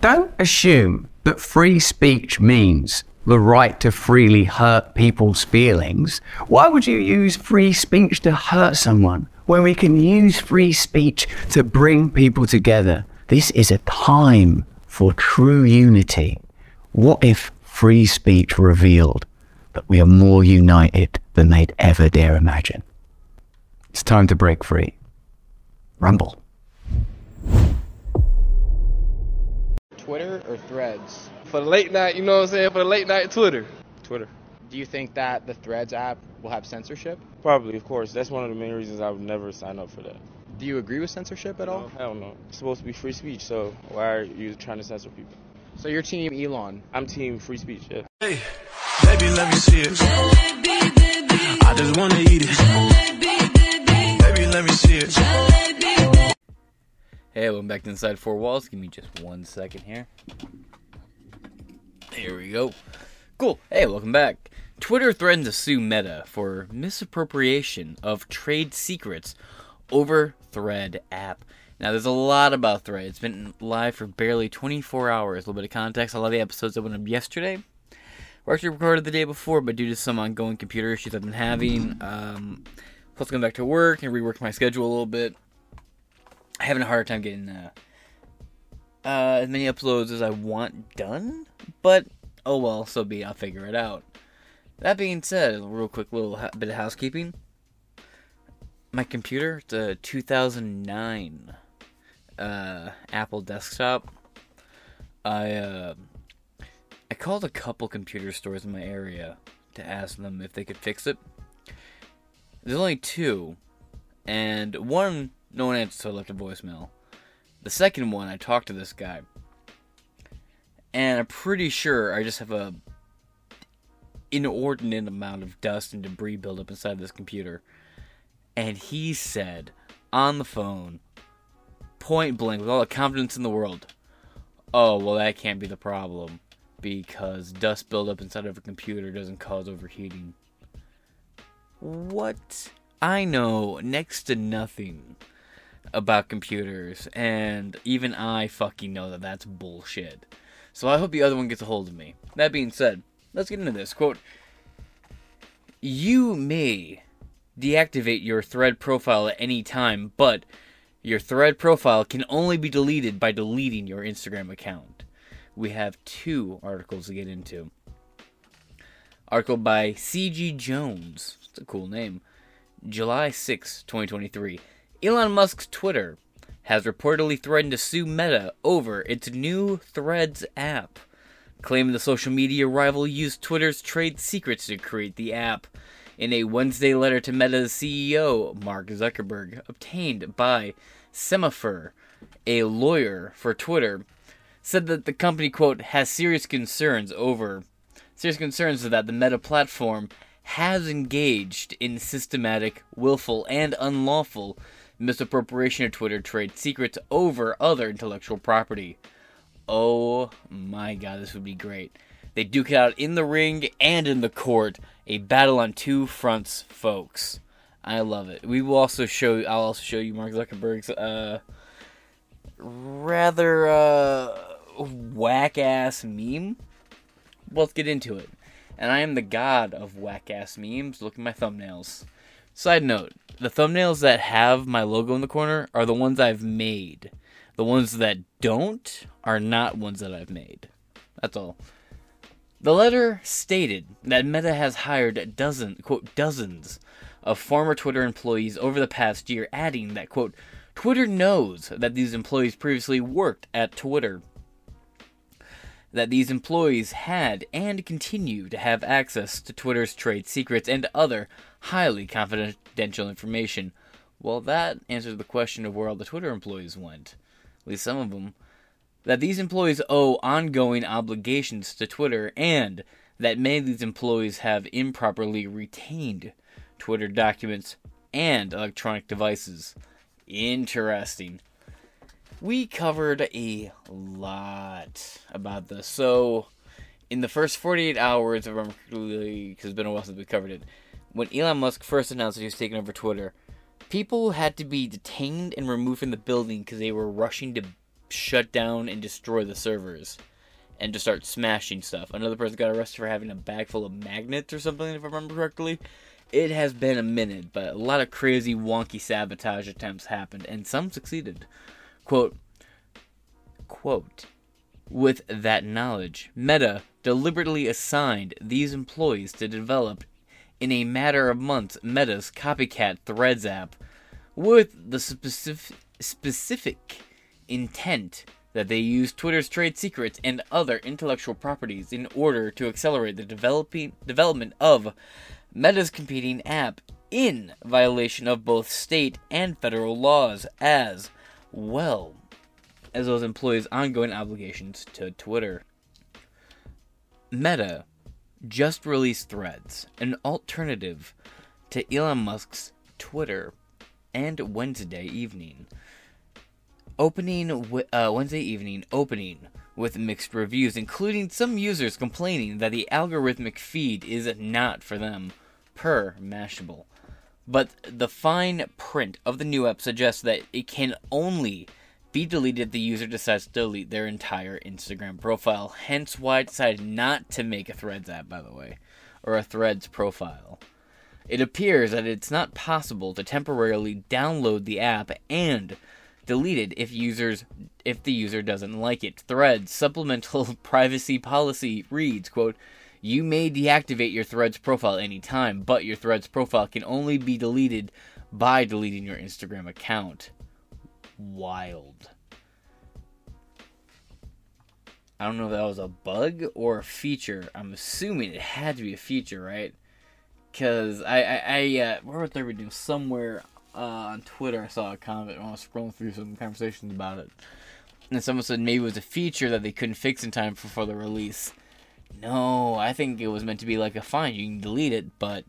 Don't assume that free speech means the right to freely hurt people's feelings. Why would you use free speech to hurt someone when we can use free speech to bring people together? This is a time for true unity. What if free speech revealed that we are more united than they'd ever dare imagine? It's time to break free. Rumble. Twitter or Threads? For the late night, you know what I'm saying? For the late night Twitter. Twitter. Do you think that the Threads app will have censorship? Probably, of course. That's one of the main reasons I would never sign up for that. Do you agree with censorship at all? No, hell no. It's supposed to be free speech, so why are you trying to censor people? So you're team Elon. I'm team free speech, yeah. Hey, baby, let me see it. I just wanna eat it. Baby, let me see it. Hey, welcome back to Inside Four Walls. Give me just one second here. Here we go. Cool. Hey, welcome back. Twitter threatens to sue Meta for misappropriation of trade secrets over Thread app. Now, there's a lot about Thread. It's been live for barely 24 hours. A little bit of context. A lot of the episodes that went up yesterday were actually recorded the day before, but due to some ongoing computer issues I've been having, um, plus going back to work and reworking my schedule a little bit, having a hard time getting uh, uh, as many uploads as I want done. But oh well, so be. I'll figure it out. That being said, a real quick little ha- bit of housekeeping. My computer, it's a 2009 uh, Apple desktop. I uh, I called a couple computer stores in my area to ask them if they could fix it. There's only two, and one no one answered, so I left a voicemail. The second one, I talked to this guy, and I'm pretty sure I just have a inordinate amount of dust and debris buildup inside this computer. And he said on the phone, point blank, with all the confidence in the world, "Oh, well, that can't be the problem." Because dust buildup inside of a computer doesn't cause overheating. What? I know next to nothing about computers, and even I fucking know that that's bullshit. So I hope the other one gets a hold of me. That being said, let's get into this. Quote You may deactivate your thread profile at any time, but your thread profile can only be deleted by deleting your Instagram account. We have two articles to get into. Article by C.G. Jones. It's a cool name. July 6, 2023. Elon Musk's Twitter has reportedly threatened to sue Meta over its new Threads app, claiming the social media rival used Twitter's trade secrets to create the app. In a Wednesday letter to Meta's CEO, Mark Zuckerberg, obtained by Semafor, a lawyer for Twitter, said that the company, quote, has serious concerns over serious concerns that the Meta platform has engaged in systematic, willful, and unlawful misappropriation of Twitter trade secrets over other intellectual property. Oh my god, this would be great. They duke it out in the ring and in the court. A battle on two fronts, folks. I love it. We will also show. I'll also show you Mark Zuckerberg's uh, rather uh, whack ass meme. Let's get into it. And I am the god of whack ass memes. Look at my thumbnails. Side note: the thumbnails that have my logo in the corner are the ones I've made. The ones that don't are not ones that I've made. That's all. The letter stated that Meta has hired dozen, quote, dozens of former Twitter employees over the past year, adding that, quote, Twitter knows that these employees previously worked at Twitter, that these employees had and continue to have access to Twitter's trade secrets and other highly confidential information. Well, that answers the question of where all the Twitter employees went, at least some of them that these employees owe ongoing obligations to Twitter and that many of these employees have improperly retained Twitter documents and electronic devices. Interesting. We covered a lot about this. So, in the first 48 hours of because it's been a while since we covered it, when Elon Musk first announced that he was taking over Twitter, people had to be detained and removed from the building because they were rushing to shut down and destroy the servers and to start smashing stuff. Another person got arrested for having a bag full of magnets or something, if I remember correctly. It has been a minute, but a lot of crazy, wonky sabotage attempts happened, and some succeeded. Quote, quote, with that knowledge, Meta deliberately assigned these employees to develop, in a matter of months, Meta's copycat Threads app, with the specific, specific intent that they use Twitter's trade secrets and other intellectual properties in order to accelerate the developing development of Meta's competing app in violation of both state and federal laws as well as those employees' ongoing obligations to Twitter. Meta just released Threads, an alternative to Elon Musk's Twitter, and Wednesday evening. Opening uh, Wednesday evening opening with mixed reviews, including some users complaining that the algorithmic feed is not for them, per Mashable. But the fine print of the new app suggests that it can only be deleted the user decides to delete their entire Instagram profile. Hence why I decided not to make a Threads app, by the way, or a Threads profile. It appears that it's not possible to temporarily download the app and delete it if users if the user doesn't like it. Threads supplemental privacy policy reads, quote, you may deactivate your Threads profile anytime, but your Threads profile can only be deleted by deleting your Instagram account. Wild. I don't know if that was a bug or a feature. I'm assuming it had to be a feature, right? Because I, I, I uh, where was I reading? Somewhere uh, on Twitter, I saw a comment I was scrolling through some conversations about it. And someone said maybe it was a feature that they couldn't fix in time for, for the release. No, I think it was meant to be like a fine. You can delete it, but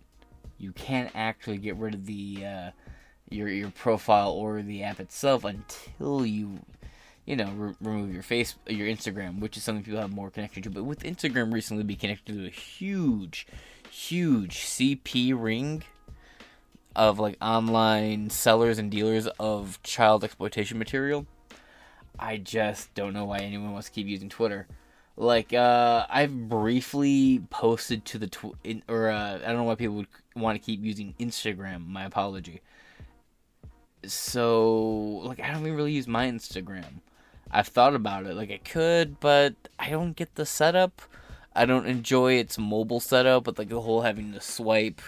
you can't actually get rid of the uh, your your profile or the app itself until you you know re- remove your face your Instagram, which is something people have more connection to. But with Instagram recently be connected to a huge, huge CP ring of like online sellers and dealers of child exploitation material. I just don't know why anyone wants to keep using Twitter. Like uh, I've briefly posted to the tw- in, or uh, I don't know why people would want to keep using Instagram. My apology. So like I don't even really use my Instagram. I've thought about it. Like I could, but I don't get the setup. I don't enjoy its mobile setup with like the whole having to swipe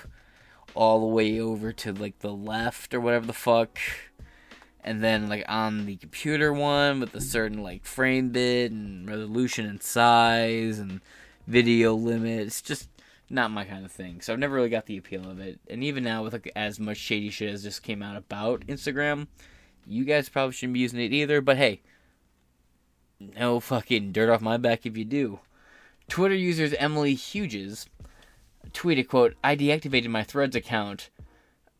all the way over to like the left or whatever the fuck and then like on the computer one with a certain like frame bit and resolution and size and video limit it's just not my kind of thing so i've never really got the appeal of it and even now with like as much shady shit as just came out about instagram you guys probably shouldn't be using it either but hey no fucking dirt off my back if you do twitter users emily hughes tweeted quote i deactivated my threads account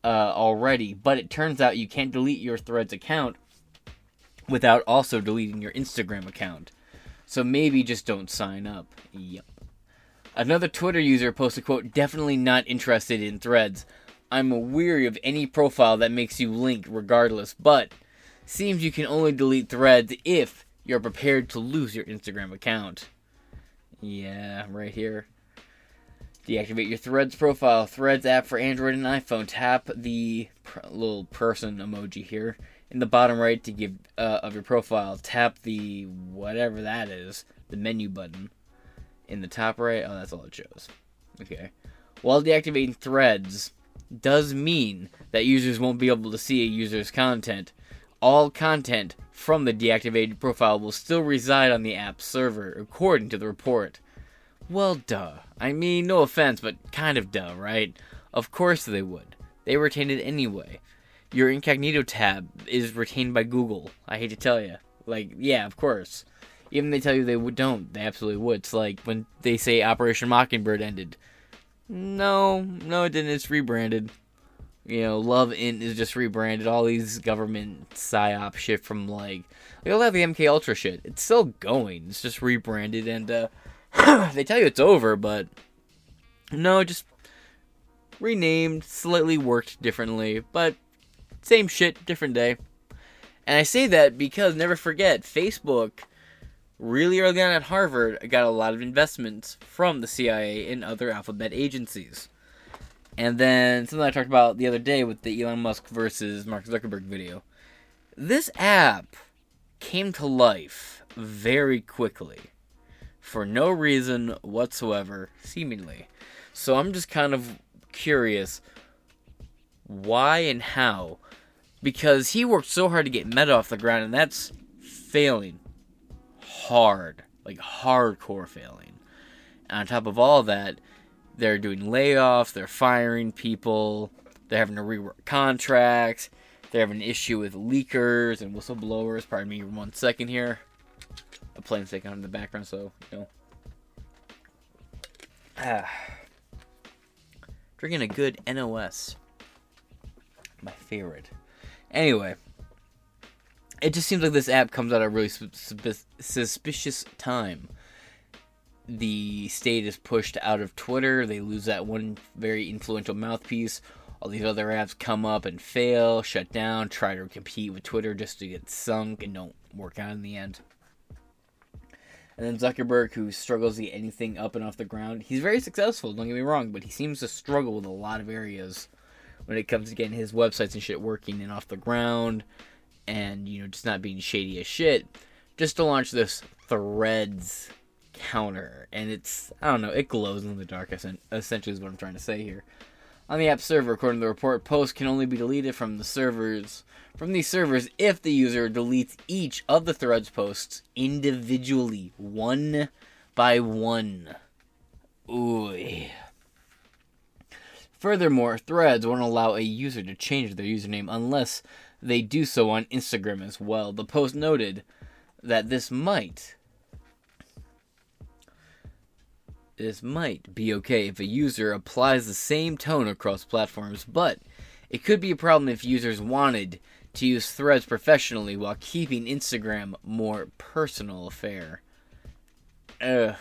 uh, already, but it turns out you can't delete your Threads account without also deleting your Instagram account. So maybe just don't sign up. Yep. Another Twitter user posted, quote, definitely not interested in threads. I'm weary of any profile that makes you link regardless, but seems you can only delete threads if you're prepared to lose your Instagram account. Yeah, right here. Deactivate your Threads profile. Threads app for Android and iPhone. Tap the pr- little person emoji here in the bottom right to give uh, of your profile. Tap the whatever that is, the menu button in the top right. Oh, that's all it shows. Okay. While deactivating Threads does mean that users won't be able to see a user's content. All content from the deactivated profile will still reside on the app server, according to the report. Well, duh. I mean, no offense, but kind of duh, right? Of course they would. They retain it anyway. Your incognito tab is retained by Google. I hate to tell you. Like, yeah, of course. Even they tell you they would, don't, they absolutely would. It's like when they say Operation Mockingbird ended. No, no, it didn't. It's rebranded. You know, Love Int is just rebranded. All these government psyop shit from like, they all have the MK Ultra shit. It's still going. It's just rebranded and uh, they tell you it's over, but no, just renamed, slightly worked differently, but same shit, different day. And I say that because never forget, Facebook really early on at Harvard I got a lot of investments from the CIA and other alphabet agencies. And then something I talked about the other day with the Elon Musk versus Mark Zuckerberg video. This app came to life very quickly for no reason whatsoever, seemingly. So I'm just kind of curious why and how. Because he worked so hard to get Meta off the ground, and that's failing hard. Like, hardcore failing. And on top of all that, they're doing layoffs, they're firing people, they're having to rework contracts, they're having an issue with leakers and whistleblowers. Pardon me one second here. A plane's taking on in the background, so, you know. Ah. Drinking a good NOS. My favorite. Anyway, it just seems like this app comes out at a really suspicious time. The state is pushed out of Twitter. They lose that one very influential mouthpiece. All these other apps come up and fail, shut down, try to compete with Twitter just to get sunk and don't work out in the end. And then Zuckerberg, who struggles to get anything up and off the ground. He's very successful, don't get me wrong, but he seems to struggle with a lot of areas when it comes to getting his websites and shit working and off the ground and, you know, just not being shady as shit. Just to launch this threads counter. And it's, I don't know, it glows in the dark, essentially, is what I'm trying to say here. On the app server, according to the report, posts can only be deleted from the servers from these servers if the user deletes each of the threads posts individually, one by one. Ooh. Furthermore, threads won't allow a user to change their username unless they do so on Instagram as well. The post noted that this might this might be okay if a user applies the same tone across platforms, but it could be a problem if users wanted to use threads professionally while keeping Instagram more personal affair. Ugh.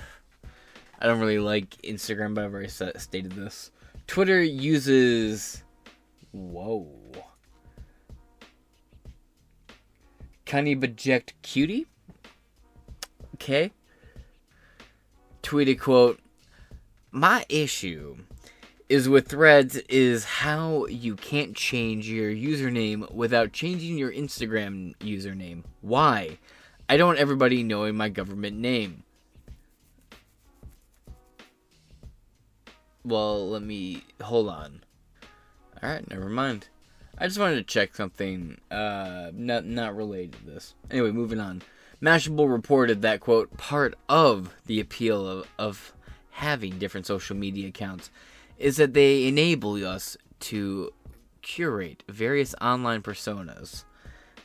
I don't really like Instagram, but I've already stated this. Twitter uses. Whoa. Kanye Baject Cutie? Okay. Tweeted quote My issue is with threads is how you can't change your username without changing your Instagram username. Why? I don't want everybody knowing my government name. Well, let me hold on. All right, never mind. I just wanted to check something uh not not related to this. Anyway, moving on. Mashable reported that quote part of the appeal of, of having different social media accounts is that they enable us to curate various online personas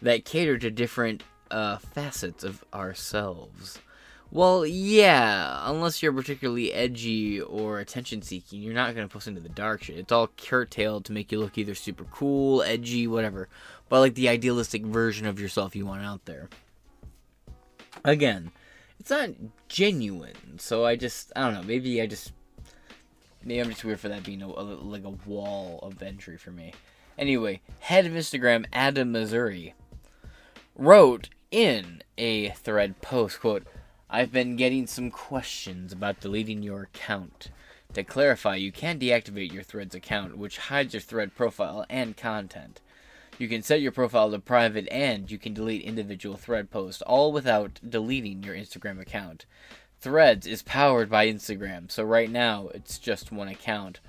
that cater to different uh, facets of ourselves. Well, yeah, unless you're particularly edgy or attention seeking, you're not going to post into the dark shit. It's all curtailed to make you look either super cool, edgy, whatever, but like the idealistic version of yourself you want out there. Again, it's not genuine, so I just, I don't know, maybe I just Maybe I'm just weird for that being a, a, like a wall of entry for me. Anyway, head of Instagram Adam Mosseri wrote in a thread post quote I've been getting some questions about deleting your account. To clarify, you can deactivate your Threads account, which hides your thread profile and content. You can set your profile to private and you can delete individual thread posts, all without deleting your Instagram account. Threads is powered by Instagram, so right now it's just one account.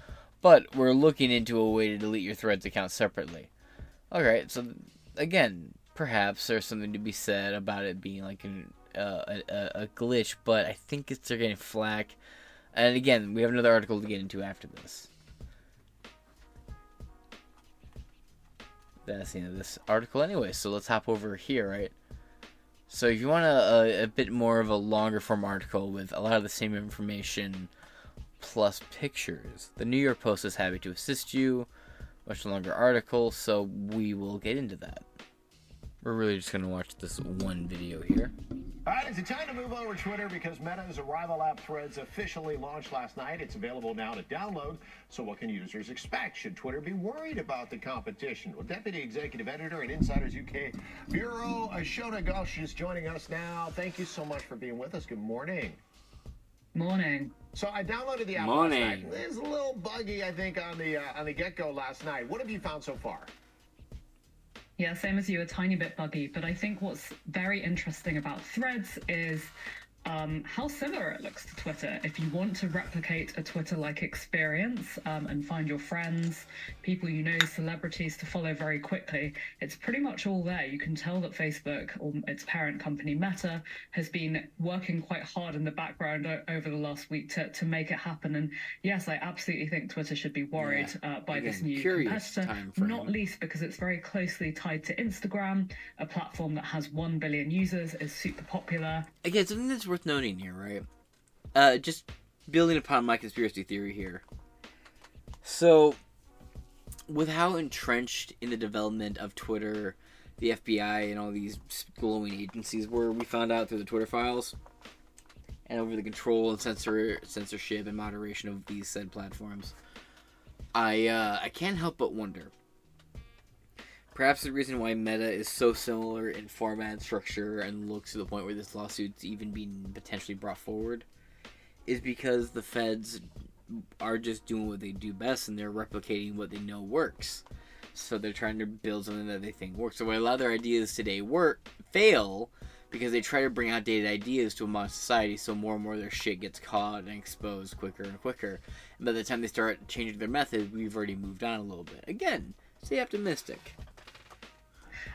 But we're looking into a way to delete your Threads account separately. Alright, so again, perhaps there's something to be said about it being like an, uh, a, a, glitch, but I think it's they're getting flack. And again, we have another article to get into after this. That's the end of this article anyway, so let's hop over here, right? So if you want a, a, a, bit more of a longer form article with a lot of the same information plus pictures, the New York Post is happy to assist you. Much longer article, so we will get into that. We're really just gonna watch this one video here. All right, it's time to move over to Twitter because Meta's arrival app Threads officially launched last night. It's available now to download. So, what can users expect? Should Twitter be worried about the competition? Well, Deputy Executive Editor at Insiders UK Bureau, Ashona Ghosh is joining us now. Thank you so much for being with us. Good morning. Morning. So, I downloaded the app Morning. last night. It was a little buggy, I think, on the uh, on the get go last night. What have you found so far? Yeah, same as you, a tiny bit buggy. But I think what's very interesting about Threads is um, how similar it looks to Twitter. If you want to replicate a Twitter like experience um, and find your friends, people you know, celebrities to follow very quickly, it's pretty much all there. You can tell that Facebook or its parent company Meta has been working quite hard in the background o- over the last week to, to make it happen. And yes, I absolutely think Twitter should be worried uh, by this new competitor, not least because it's very closely tied to Instagram, a platform that has 1 billion users, is super popular. Again, something that's worth noting here, right? Uh, just building upon my conspiracy theory here. So, with how entrenched in the development of Twitter, the FBI, and all these glowing agencies were, we found out through the Twitter files, and over the control and censor censorship and moderation of these said platforms, I uh, I can't help but wonder. Perhaps the reason why Meta is so similar in format structure and looks to the point where this lawsuit's even being potentially brought forward is because the feds are just doing what they do best and they're replicating what they know works. So they're trying to build something that they think works. So while a lot of their ideas today work fail because they try to bring outdated ideas to a modern society so more and more of their shit gets caught and exposed quicker and quicker. And by the time they start changing their method, we've already moved on a little bit. Again, stay optimistic.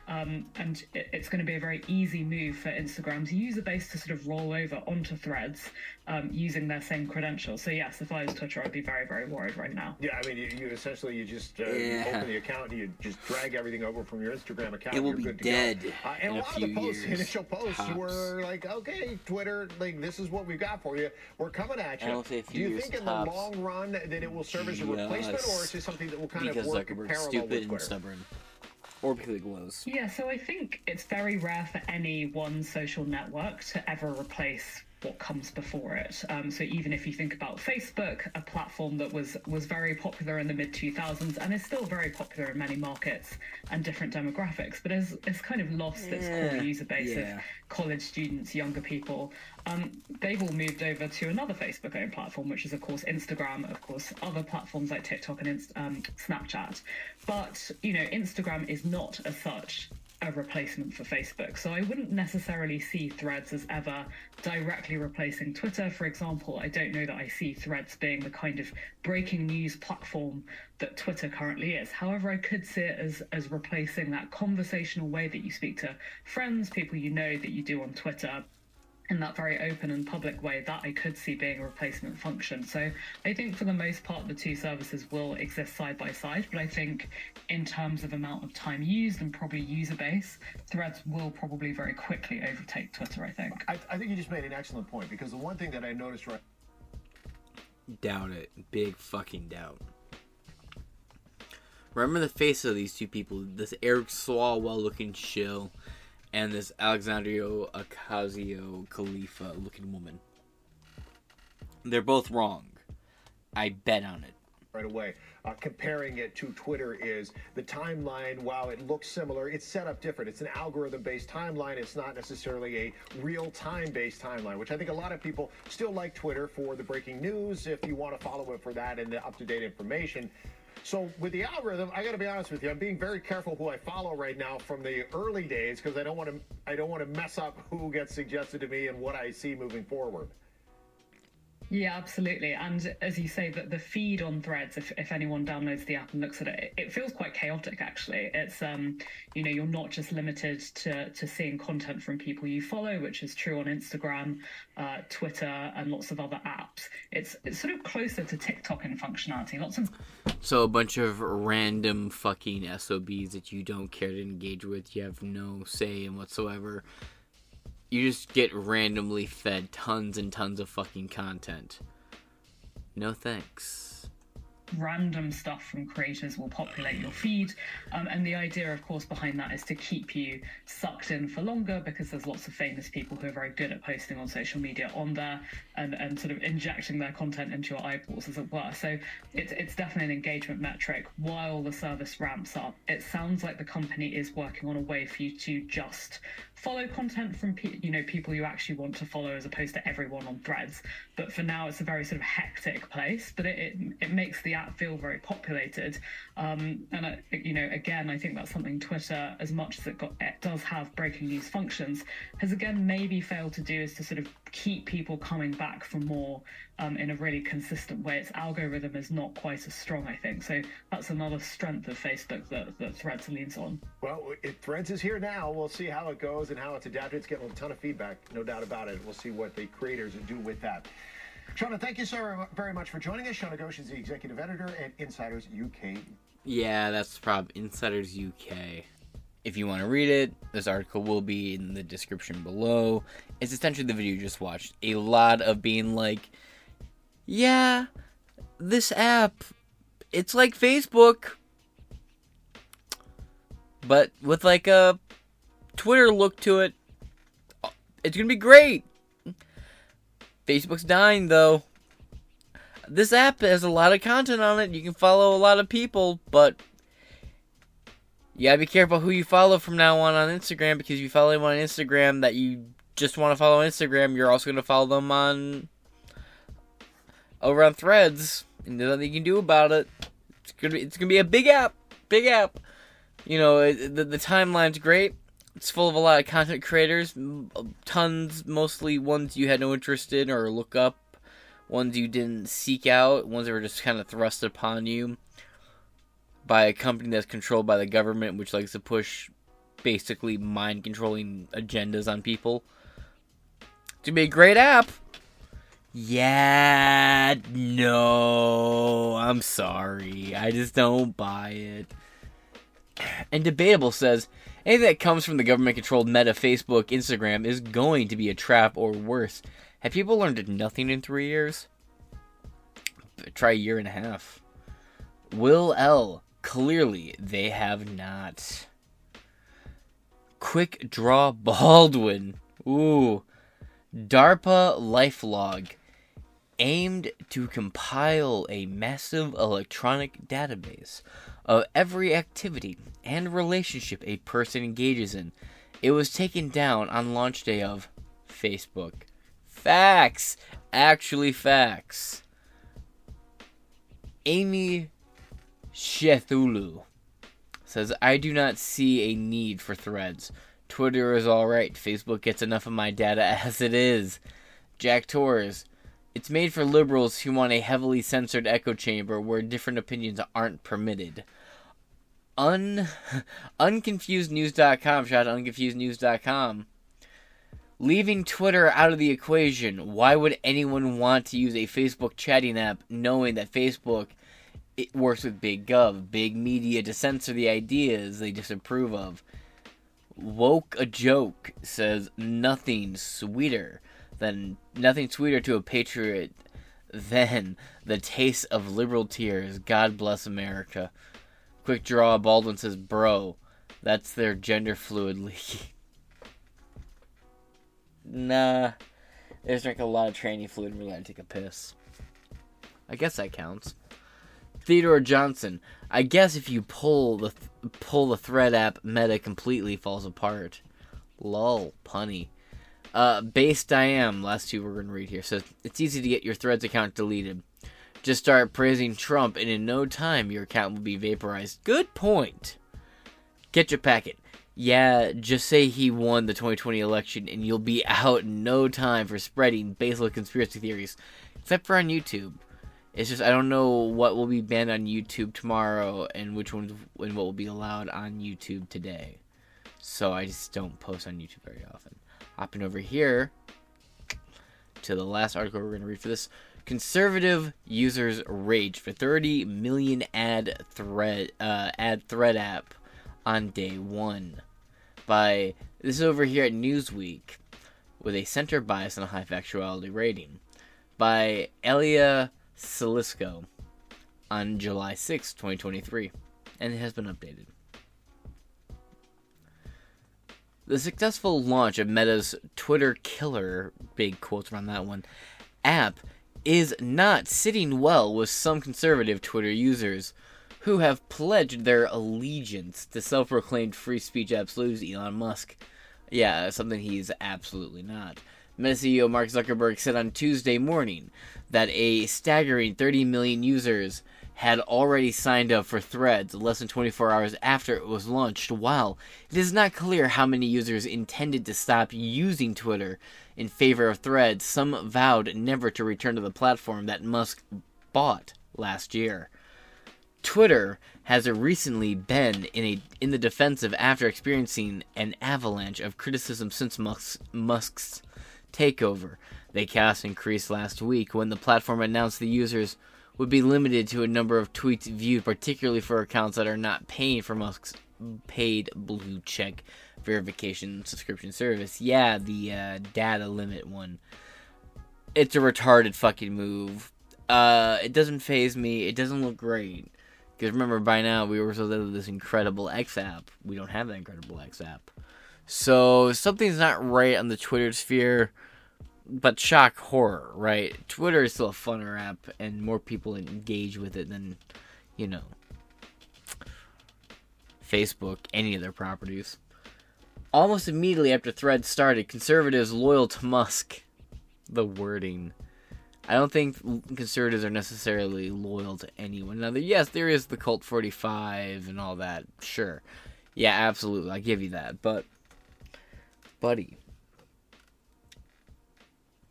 Um, and it, it's going to be a very easy move for Instagram's user base to sort of roll over onto Threads um, using their same credentials. So yes, if I was Twitter, I'd be very, very worried right now. Yeah, I mean, you, you essentially you just uh, Yeah. open the account, and you just drag everything over from your Instagram account. It will you're be good to dead Go. Uh, and in a a lot of the posts, years, initial posts, tops. were like, "Okay, Twitter, like this is what we've got for you. We're coming at you." Say a Do you years think in tops. the long run that it will serve as a replacement, or is it something that will kind because of work in Zuckerberg's parallel stupid with and stubborn. Or because it glows. Yeah, so I think it's very rare for any one social network to ever replace what comes before it. Um, so even if you think about Facebook, a platform that was was very popular in the mid 2000s and is still very popular in many markets and different demographics, but has, has kind of lost its core user base yeah. of college students, younger people. Um, they've all moved over to another Facebook-owned platform, which is of course Instagram, of course other platforms like TikTok and um, Snapchat. But you know, Instagram is not as such a replacement for Facebook. So I wouldn't necessarily see Threads as ever directly replacing Twitter, for example. I don't know that I see Threads being the kind of breaking news platform that Twitter currently is. However, I could see it as as replacing that conversational way that you speak to friends, people you know that you do on Twitter in that very open and public way that I could see being a replacement function. So I think for the most part, the two services will exist side by side. But I think in terms of amount of time used and probably user base, Threads will probably very quickly overtake Twitter, I think. I, I think you just made an excellent point because the one thing that I noticed right Doubt it. Big fucking doubt. Remember the face of these two people. This Eric Swalwell looking shill and this Alexandria Ocasio Khalifa looking woman. They're both wrong. I bet on it. right away. Uh, comparing it to Twitter is the timeline, while it looks similar, it's set up different. It's an algorithm based timeline. It's not necessarily a real time based timeline, which I think a lot of people still like Twitter for the breaking news if you want to follow it for that and the up to date information. So with the algorithm, I got to be honest with you. I'm being very careful who I follow right now from the early days because I don't want to. I don't want to mess up who gets suggested to me and what I see moving forward. Yeah, absolutely. And as you say, that the feed on Threads, if, if anyone downloads the app and looks at it, it feels quite chaotic. Actually, it's um, you know, you're not just limited to to seeing content from people you follow, which is true on Instagram, uh, Twitter, and lots of other apps. It's it's sort of closer to TikTok in functionality. Lots of So a bunch of random fucking SOBs that you don't care to engage with, you have no say in whatsoever. You just get randomly fed tons and tons of fucking content. No thanks. random stuff from creators will populate your feed. Um, and the idea, of course, behind that is to keep you sucked in for longer because there's lots of famous people who are very good at posting on social media on there and, and sort of injecting their content into your eyeballs, as it were. So it's, it's definitely an engagement metric while the service ramps up. It sounds like the company is working on a way for you to just follow content from pe- you know people you actually want to follow as opposed to everyone on threads. But for now it's a very sort of hectic place but it, it, it makes the app feel very populated. Um, and I, you know again i think that's something twitter as much as it got it does have breaking news functions has again maybe failed to do is to sort of keep people coming back for more um, in a really consistent way its algorithm is not quite as strong i think so that's another strength of facebook that, that threads leans on Well, it, Threads is here now. We'll see how it goes and how it's adapted. It's getting a ton of feedback, no doubt about it. We'll see what the creators do with that. Shauna, thank you so very much for joining us. Shauna Ghosh is the executive editor at Insiders UK. Yeah, that's prob Insiders UK. If you want to read it, this article will be in the description below. It's essentially the video you just watched. A lot of being like, yeah, this app, it's like Facebook, but with like a Twitter look to it. It's gonna be great. Facebook's dying though. This app has a lot of content on it. You can follow a lot of people, but you gotta be careful who you follow from now on on Instagram because if you follow them on Instagram that you just want to follow on Instagram, you're also gonna follow them on over on Threads, and there's nothing you can do about it. It's gonna be it's gonna be a big app, big app. You know the the timeline's great. It's full of a lot of content creators, tons, mostly ones you had no interest in or look up, ones you didn't seek out, ones that were just kind of thrust upon you by a company that's controlled by the government, which likes to push basically mind controlling agendas on people. To be a great app. Yeah, no, I'm sorry. I just don't buy it. And Debatable says anything that comes from the government controlled Meta, Facebook, Instagram is going to be a trap or worse. Have people learned nothing in three years? Try a year and a half. Will L. Clearly, they have not. Quick Draw Baldwin. Ooh. DARPA Lifelog. Aimed to compile a massive electronic database of every activity and relationship a person engages in. It was taken down on launch day of Facebook. Facts! Actually, facts. Amy Shethulu says, I do not see a need for threads. Twitter is alright. Facebook gets enough of my data as it is. Jack Torres, it's made for liberals who want a heavily censored echo chamber where different opinions aren't permitted. Un unconfusednews.com, shout out unconfusednews.com. Leaving Twitter out of the equation, why would anyone want to use a Facebook chatting app knowing that Facebook it works with big gov, big media to censor the ideas they disapprove of? Woke a joke says nothing sweeter than nothing sweeter to a patriot than the taste of liberal tears. God bless America. Quick draw. Baldwin says, "Bro, that's their gender fluid leaky." nah, they just drink a lot of tranny fluid and really to take a piss. I guess that counts. Theodore Johnson. I guess if you pull the th- pull the thread app, meta completely falls apart. Lol, punny. Uh, based I am. Last two we're gonna read here. So it's easy to get your Threads account deleted. Just start praising Trump, and in no time your account will be vaporized. Good point. Get your packet. Yeah, just say he won the 2020 election, and you'll be out in no time for spreading baseless conspiracy theories. Except for on YouTube. It's just I don't know what will be banned on YouTube tomorrow, and which ones and what will be allowed on YouTube today. So I just don't post on YouTube very often. Hopping over here to the last article we're going to read for this. Conservative users rage for 30 million ad thread uh, ad thread app on day one. By this is over here at Newsweek with a center bias and a high factuality rating by Elia Salisco. on July 6, 2023, and it has been updated. The successful launch of Meta's Twitter killer, big quotes around that one, app is not sitting well with some conservative Twitter users who have pledged their allegiance to self proclaimed free speech absolutes Elon Musk. Yeah, something he's absolutely not. Meta CEO Mark Zuckerberg said on Tuesday morning that a staggering 30 million users had already signed up for Threads less than 24 hours after it was launched, while it is not clear how many users intended to stop using Twitter in favor of Threads, some vowed never to return to the platform that Musk bought last year. Twitter has recently been in a in the defensive after experiencing an avalanche of criticism since Musk's, Musk's takeover. they cast increased last week when the platform announced the users would be limited to a number of tweets viewed, particularly for accounts that are not paying for Musk's paid blue check verification subscription service. Yeah, the uh, data limit one. It's a retarded fucking move. Uh, it doesn't phase me. It doesn't look great. Because remember, by now we were have this incredible X app. We don't have that incredible X app. So something's not right on the Twitter sphere. But shock horror, right? Twitter is still a funner app, and more people engage with it than, you know, Facebook, any of their properties. Almost immediately after Threads started, conservatives loyal to Musk. The wording. I don't think conservatives are necessarily loyal to anyone. Yes, there is the Cult 45 and all that. Sure. Yeah, absolutely. I give you that. But, buddy,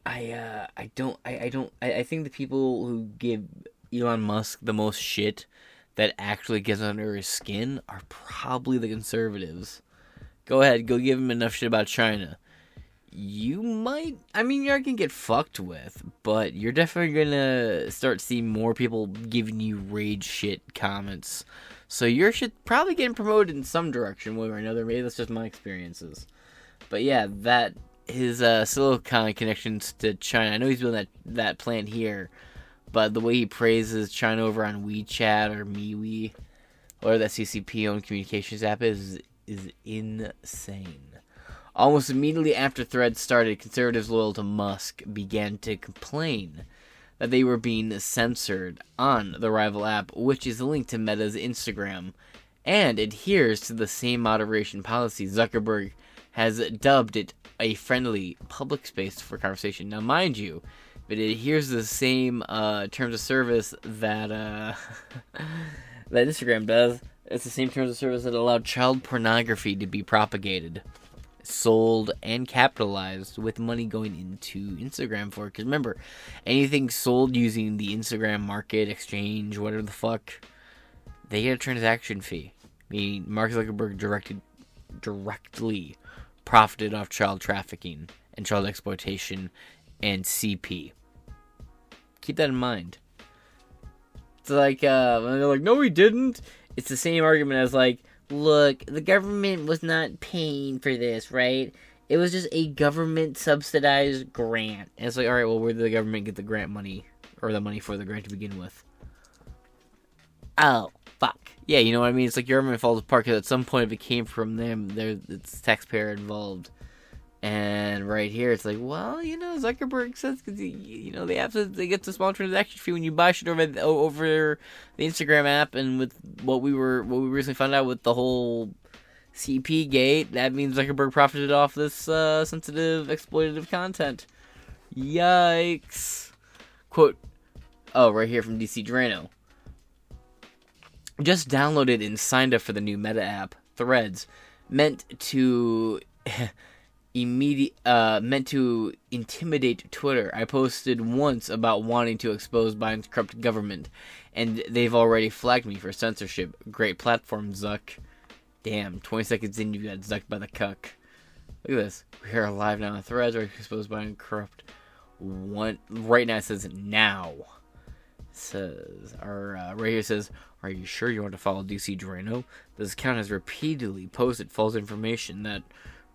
I uh, I don't I, I don't I, I think the people who give Elon Musk the most shit that actually gets under his skin are probably the conservatives. Go ahead, go give him enough shit about China. You might, I mean, you're gonna get fucked with, but you're definitely gonna start seeing more people giving you rage shit comments. So you're should probably getting promoted in some direction, one way or another. Maybe that's just my experiences. But yeah, that his uh, Silicon connections to China. I know he's building that that plan here, but the way he praises China over on WeChat or MeWe, or that CCP owned communications app is is insane. Almost immediately after Threads started, conservatives loyal to Musk began to complain that they were being censored on the rival app, which is linked to Meta's Instagram and adheres to the same moderation policy. Zuckerberg has dubbed it a friendly public space for conversation. Now, mind you, but it adheres to the same uh, terms of service that uh, that Instagram does. It's the same terms of service that allowed child pornography to be propagated, sold, and capitalized with money going into Instagram for. It. Because remember, anything sold using the Instagram market exchange, whatever the fuck, they get a transaction fee. Mark Zuckerberg directed directly profited off child trafficking and child exploitation and CP. Keep that in mind. It's like uh, they're like, "No, we didn't." It's the same argument as like, "Look, the government was not paying for this, right? It was just a government subsidized grant." And it's like, all right, well, where did the government get the grant money or the money for the grant to begin with? Oh, fuck. Yeah, you know what I mean? It's like your government falls apart because at some point if it came from them, there it's taxpayer involved. And right here, it's like, well, you know, Zuckerberg says because you know they have to they get the small transaction fee when you buy shit over over the Instagram app, and with what we were what we recently found out with the whole CP gate, that means Zuckerberg profited off this uh, sensitive exploitative content. Yikes! Quote. Oh, right here from DC Draino just downloaded and signed up for the new Meta app, Threads, meant to immediate uh, meant to intimidate Twitter. I posted once about wanting to expose Biden's corrupt government, and they've already flagged me for censorship. Great platform, Zuck. Damn, 20 seconds in, you got zucked by the cuck. Look at this. We are live now on Threads, are exposed Biden corrupt. One right now it says now. It says our uh, right here says are you sure you want to follow DC Draino? This account has repeatedly posted false information that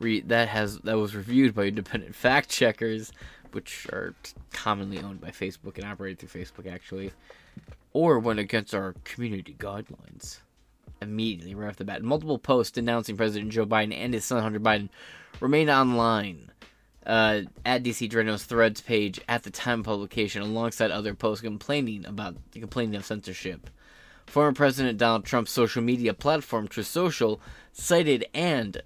re- that has that was reviewed by independent fact checkers. which are commonly owned by Facebook and operated through Facebook, actually, or went against our community guidelines immediately right off the bat. Multiple posts denouncing President Joe Biden and his son Hunter Biden remain online uh, at DC Draino's Threads page at the time of publication, alongside other posts complaining about the complaining of censorship. Former President Donald Trump's social media platform, Truth Social, cited and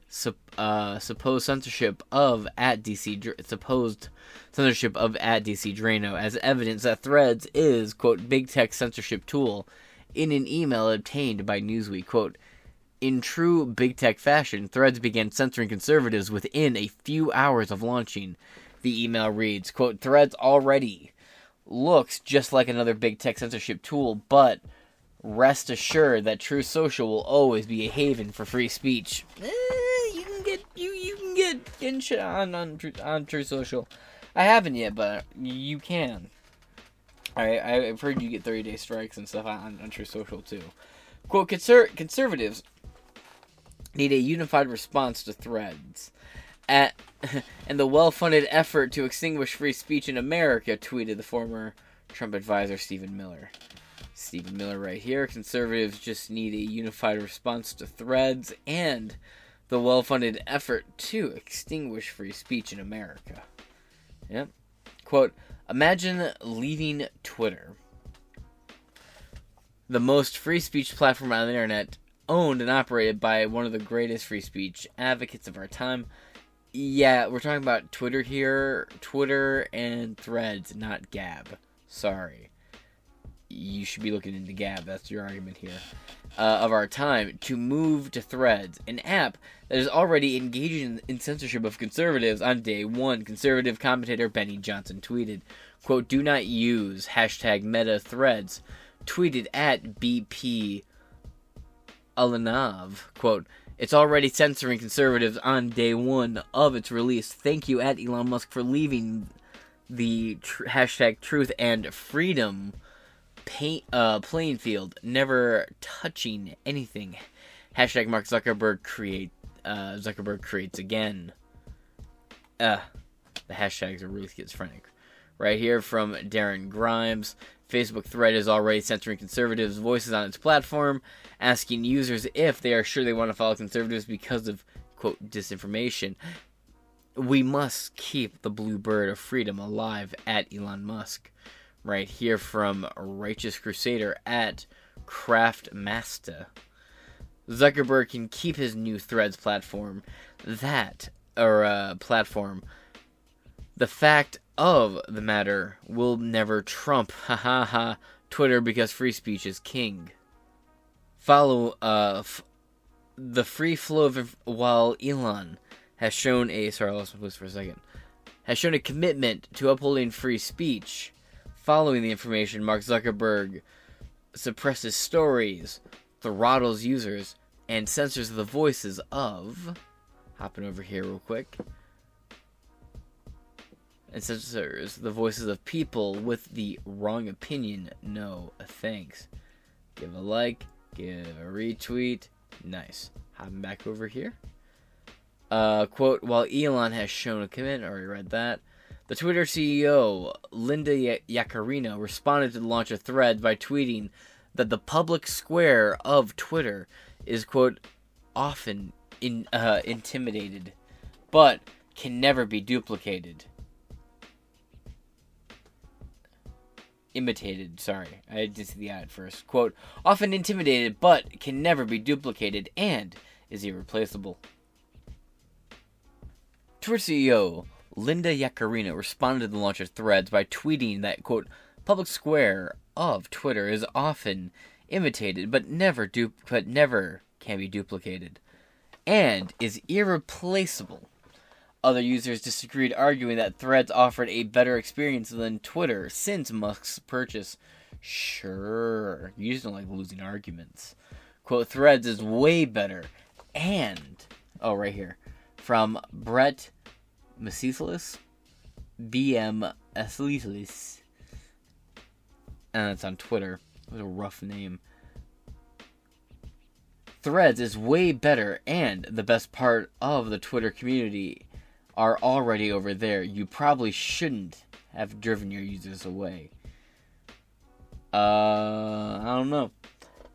uh, supposed censorship of at DC supposed censorship of at DC Draino as evidence that Threads is quote big tech censorship tool. In an email obtained by Newsweek, quote, in true big tech fashion, Threads began censoring conservatives within a few hours of launching. The email reads, quote, Threads already looks just like another big tech censorship tool, but rest assured that Truth Social will always be a haven for free speech. Eh, you can get you you can get in shit on on on Truth Social. I haven't yet, but you can. I I've heard you get 30 day strikes and stuff on, on Truth Social too. Quote: Conser- Conservatives need a unified response to threads. At and the well-funded effort to extinguish free speech in America, tweeted the former Trump advisor Stephen Miller. Stephen Miller right here. Conservatives just need a unified response to threads and the well funded effort to extinguish free speech in America. Yep. Quote Imagine leaving Twitter, the most free speech platform on the internet, owned and operated by one of the greatest free speech advocates of our time. Yeah, we're talking about Twitter here, Twitter and threads, not Gab. Sorry you should be looking into Gab. That's your argument here. Uh, of our time to move to Threads, an app that is already engaging in censorship of conservatives on day one. Conservative commentator Benny Johnson tweeted, "quote Do not use hashtag Meta Threads." Tweeted at BP Alanov, quote. It's already censoring conservatives on day one of its release. Thank you at Elon Musk for leaving the tr- hashtag truth and freedom paint uh, playing field, never touching anything. Hashtag Mark Zuckerberg create uh, Zuckerberg creates again. Uh, the hashtags are really schizophrenic. Right here from Darren Grimes. Facebook thread is already censoring conservatives' voices on its platform, asking users if they are sure they want to follow conservatives because of quote disinformation. We must keep the blue bird of freedom alive at Elon Musk right here from Righteous Crusader at Craftmastah. Zuckerberg can keep his new Threads platform. That or uh, platform. The fact of the matter will never trump, ha ha ha, Twitter because free speech is king. Follow uh, f- the free flow of while Elon has shown a sorry, I lost my place for a second. Has shown a commitment to upholding free speech Following the information, Mark Zuckerberg suppresses stories, throttles users, and censors the voices of. Hopping over here real quick. And censors the voices of people with the wrong opinion. No thanks. Give a like, give a retweet. Nice. Hopping back over here. Uh, quote, while Elon has shown a commitment, already read that. The Twitter CEO, Linda Yaccarino, responded to the launch of Threads by tweeting that the public square of Twitter is, quote, often in, uh, intimidated, but can never be duplicated. Imitated, sorry. I didn't see the ad first. Quote, often intimidated, but can never be duplicated and is irreplaceable. Twitter CEO Linda Yaccarino responded to the launch of Threads by tweeting that, quote, public square of Twitter is often imitated but never du- but never can be duplicated and is irreplaceable. Other users disagreed, arguing that Threads offered a better experience than Twitter since Musk's purchase. Sure, you just don't like losing arguments. Quote, Threads is way better and, oh, right here, from Brett Mesilis, BM Athletis. And it's on Twitter. It was a rough name. Threads is way better and the best part of the Twitter community are already over there. You probably shouldn't have driven your users away. Uh, I don't know.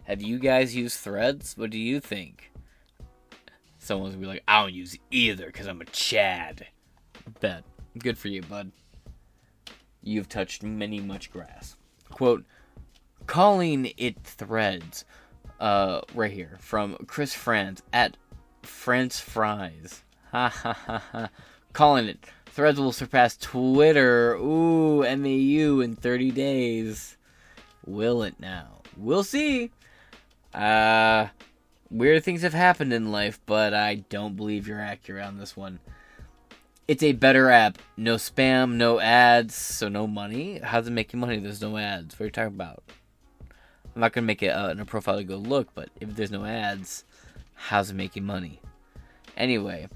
Have you guys used threads? What do you think? Someone's gonna be like, I don't use either because I'm a Chad. Bet. Good for you, bud. You've touched many much grass. Quote, calling it threads. Uh, right here from Chris Franz at French Fries. Ha ha ha ha. Calling it. Threads will surpass Twitter. Ooh, MAU in 30 days. Will it now? We'll see. Uh, weird things have happened in life, but I don't believe you're accurate on this one. It's a better app. No spam, no ads, so no money. How's it making money? There's no ads. What are you talking about? I'm not gonna make it uh, in a profile to go look, but if there's no ads, how's it making money? Anyway,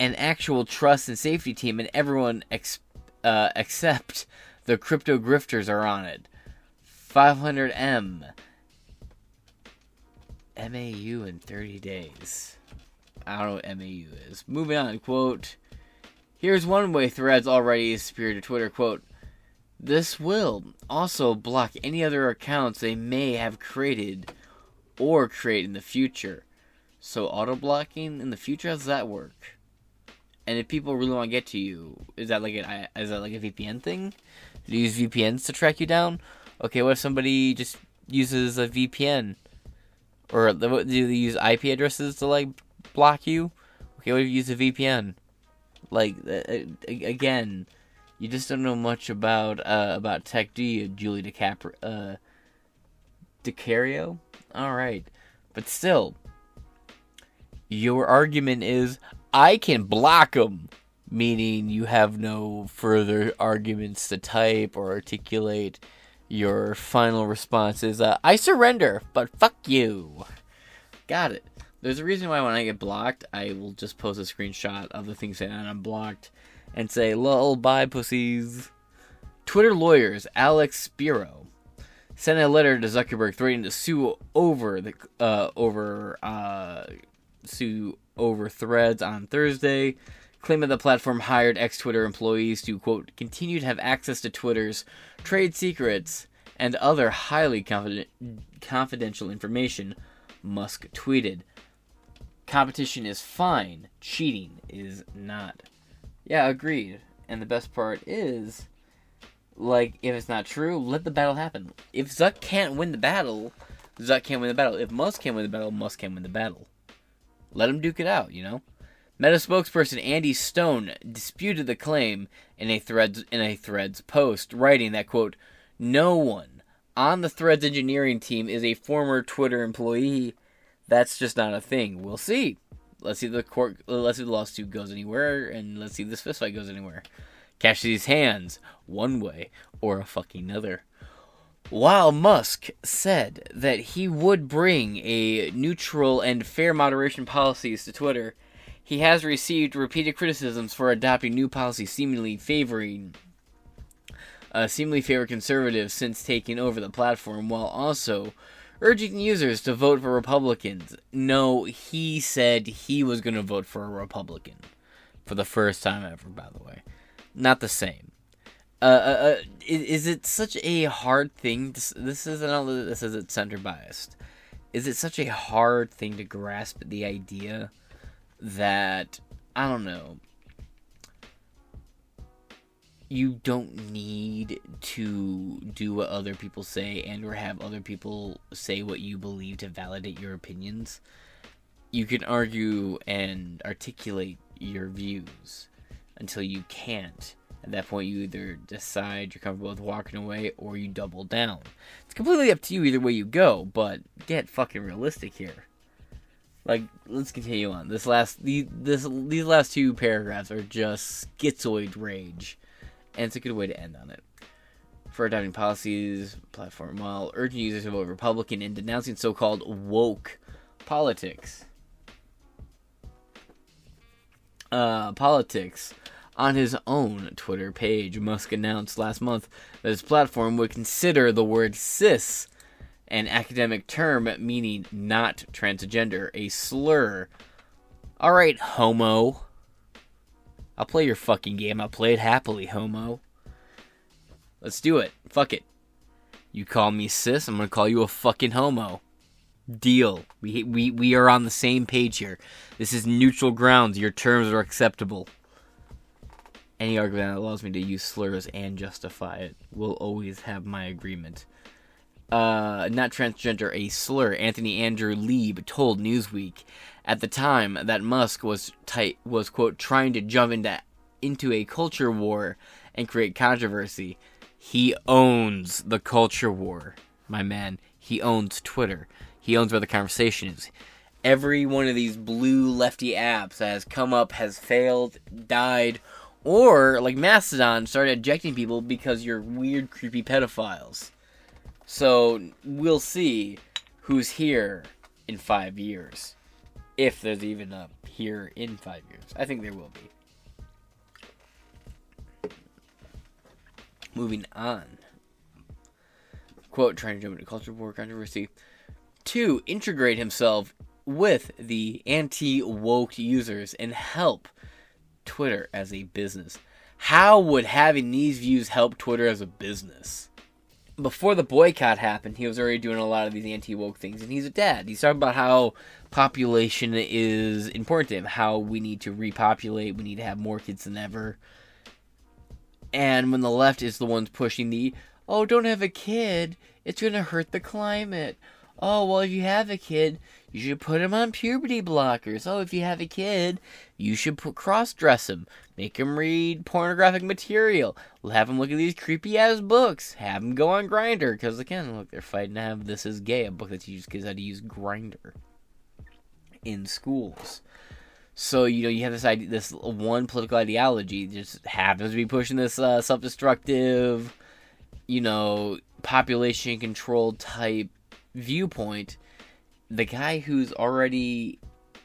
an actual trust and safety team, and everyone ex- uh, except the crypto grifters are on it. 500M. MAU in 30 days. I don't know what MAU is. Moving on, quote. Here's one way threads already superior to Twitter, quote. This will also block any other accounts they may have created or create in the future. So auto blocking in the future, how does that work? And if people really want to get to you, is that like a is that like a VPN thing? Do you use VPNs to track you down? Okay, what if somebody just uses a VPN, or do they use IP addresses to like block you? Okay, what if you use a VPN? Like again, you just don't know much about uh, about tech, you, Julie DiCaprio? Uh, DiCario? All right, but still, your argument is I can block them, meaning you have no further arguments to type or articulate. Your final response is, uh, I surrender, but fuck you. Got it. There's a reason why when I get blocked, I will just post a screenshot of the things that I'm blocked and say, lol, bye, pussies. Twitter lawyers Alex Spiro sent a letter to Zuckerberg threatening to sue over the uh, over uh, sue over threads on Thursday, claiming the platform hired ex Twitter employees to, quote, continue to have access to Twitter's trade secrets and other highly confident, confidential information, Musk tweeted. Competition is fine, cheating is not. Yeah, agreed. And the best part is, like, if it's not true, let the battle happen. If Zuck can't win the battle, Zuck can't win the battle. If Musk can't win the battle, Musk can't win the battle. Let him duke it out, you know? Meta spokesperson Andy Stone disputed the claim in a threads in a threads post, writing that quote, "No one on the Threads engineering team is a former Twitter employee. That's just not a thing. We'll see. Let's see the court. Let's see the lawsuit goes anywhere, and let's see this fistfight goes anywhere. These hands one way or a fucking other." While Musk said that he would bring a neutral and fair moderation policies to Twitter, he has received repeated criticisms for adopting new policies seemingly favoring uh, seemingly favor conservatives since taking over the platform, while also urging users to vote for Republicans. No, he said he was going to vote for a Republican for the first time ever. By the way, not the same. Uh, uh, uh, is, is it such a hard thing? To, this is not this isn't center biased. Is it such a hard thing to grasp the idea that I don't know? You don't need to do what other people say and or have other people say what you believe to validate your opinions. You can argue and articulate your views until you can't at that point, you either decide you're comfortable with walking away or you double down. It's completely up to you either way you go, but get fucking realistic here. Like, let's continue on. This last, these, this, these last two paragraphs are just schizoid rage, and it's a good way to end on it. For adopting policies, platform while urging users to vote Republican and denouncing so-called woke politics. Uh, politics on his own Twitter page, Musk announced last month that his platform would consider the word cis, an academic term meaning not transgender, a slur. Alright, homo. I'll play your fucking game. I'll play it happily, homo. Let's do it. Fuck it. You call me cis, I'm gonna call you a fucking homo. Deal. We we we are on the same page here. This is neutral grounds. Your terms are acceptable. Any argument that allows me to use slurs and justify it will always have my agreement. Uh, not transgender, a slur. Anthony Andrew Lieb told Newsweek at the time that Musk was tight was quote trying to jump into into a culture war and create controversy. He owns the culture war, my man. He owns Twitter. He owns where the conversation is. Every one of these blue lefty apps that has come up has failed, died, or like Mastodon started ejecting people because you're weird, creepy pedophiles. So we'll see who's here in five years. If there's even a here in five years. I think there will be. Moving on. Quote, trying to jump into culture war controversy. Two, integrate himself with the anti woke users and help Twitter as a business. How would having these views help Twitter as a business? Before the boycott happened, he was already doing a lot of these anti woke things, and he's a dad. He's talking about how population is important to him, how we need to repopulate, we need to have more kids than ever. And when the left is the ones pushing the, oh, don't have a kid, it's going to hurt the climate. Oh, well, if you have a kid, you should put him on puberty blockers. Oh, if you have a kid, you should put cross dress him, make him read pornographic material, have him look at these creepy ass books, have him go on Grindr. Because again, look, they're fighting to have "This Is Gay," a book that teaches kids how to use Grindr in schools. So you know you have this idea, this one political ideology just happens to be pushing this uh, self-destructive, you know, population control type viewpoint. The guy who's already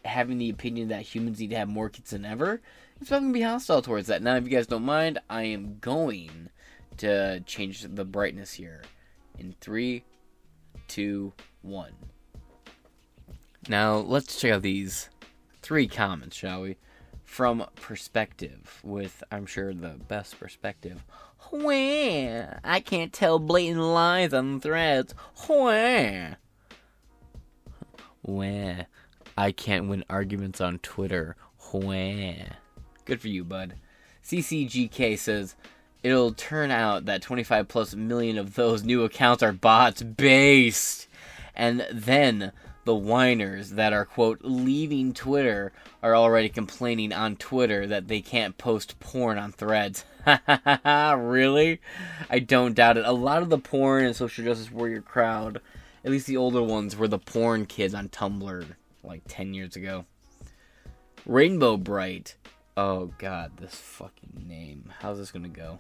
having the opinion that humans need to have more kids than ever is probably going to be hostile towards that. Now, if you guys don't mind, I am going to change the brightness here in three, two, one. Now, let's check out these three comments, shall we? From Perspective, with, I'm sure, the best perspective. Where? I can't tell blatant lies on threads. Where? Where? I can't win arguments on Twitter. Where? Good for you, bud. CCGK says, It'll turn out that 25 plus million of those new accounts are bots based. And then the whiners that are quote leaving Twitter are already complaining on Twitter that they can't post porn on threads. Ha ha ha, really? I don't doubt it. A lot of the porn and social justice warrior crowd, at least the older ones, were the porn kids on Tumblr like 10 years ago. Rainbow Bright. Oh god, this fucking name. How's this gonna go?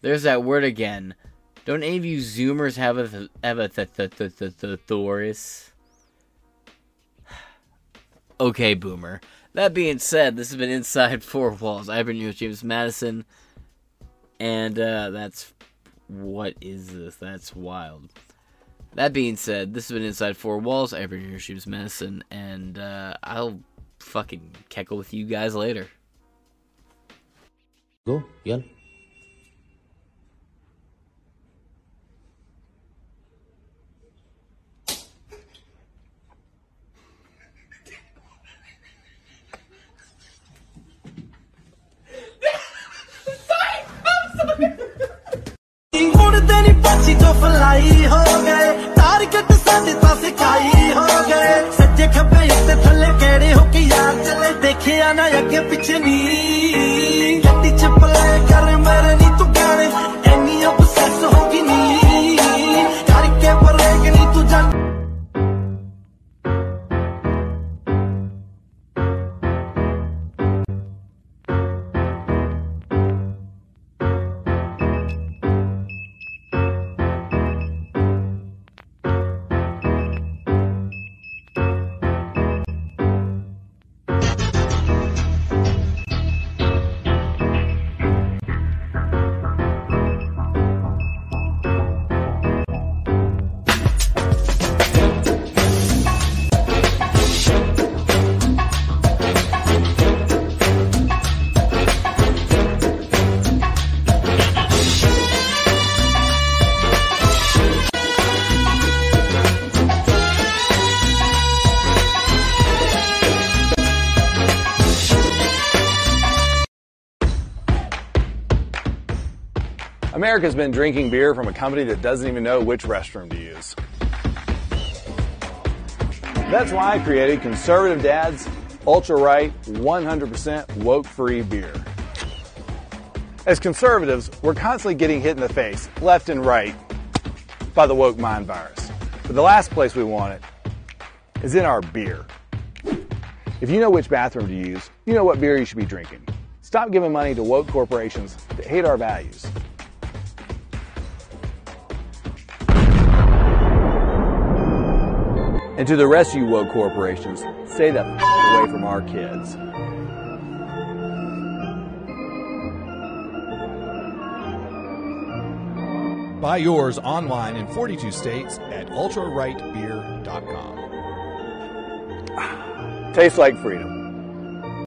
There's that word again. Don't any of you Zoomers have a have a th th th th th Thoris? Okay, Boomer. That being said, this has been Inside Four Walls. I've been your James Madison, and uh, that's what is this? That's wild. That being said, this has been Inside Four Walls. I've been your shoes medicine, and uh, I'll fucking keckle with you guys later. Go, yell. Fly ਹੋ ਗਏ। Target ਸਾਡੇ ਤਾਂ ਸਿਖਾਈ ਹੋ ਗਏ। ਸੱਜੇ ਖੱਬੇ ਉੱਤੇ ਥੱਲੇ ਕਿਹੜੇ ਹੋ ਕੇ ਯਾਰ? ਚੱਲੇ ਦੇਖਿਆ ਨਾ ਅੱਗੇ ਪਿੱਛੇ ਨੀ। ਗੱਡੀ ਚ ਪਲੇ ਕਰ America's been drinking beer from a company that doesn't even know which restroom to use. That's why I created Conservative Dad's Ultra Right 100% woke free beer. As conservatives, we're constantly getting hit in the face, left and right, by the woke mind virus. But the last place we want it is in our beer. If you know which bathroom to use, you know what beer you should be drinking. Stop giving money to woke corporations that hate our values. And to the rest of you woke corporations, stay the f- away from our kids. Buy yours online in 42 states at ultrarightbeer.com. Tastes like freedom.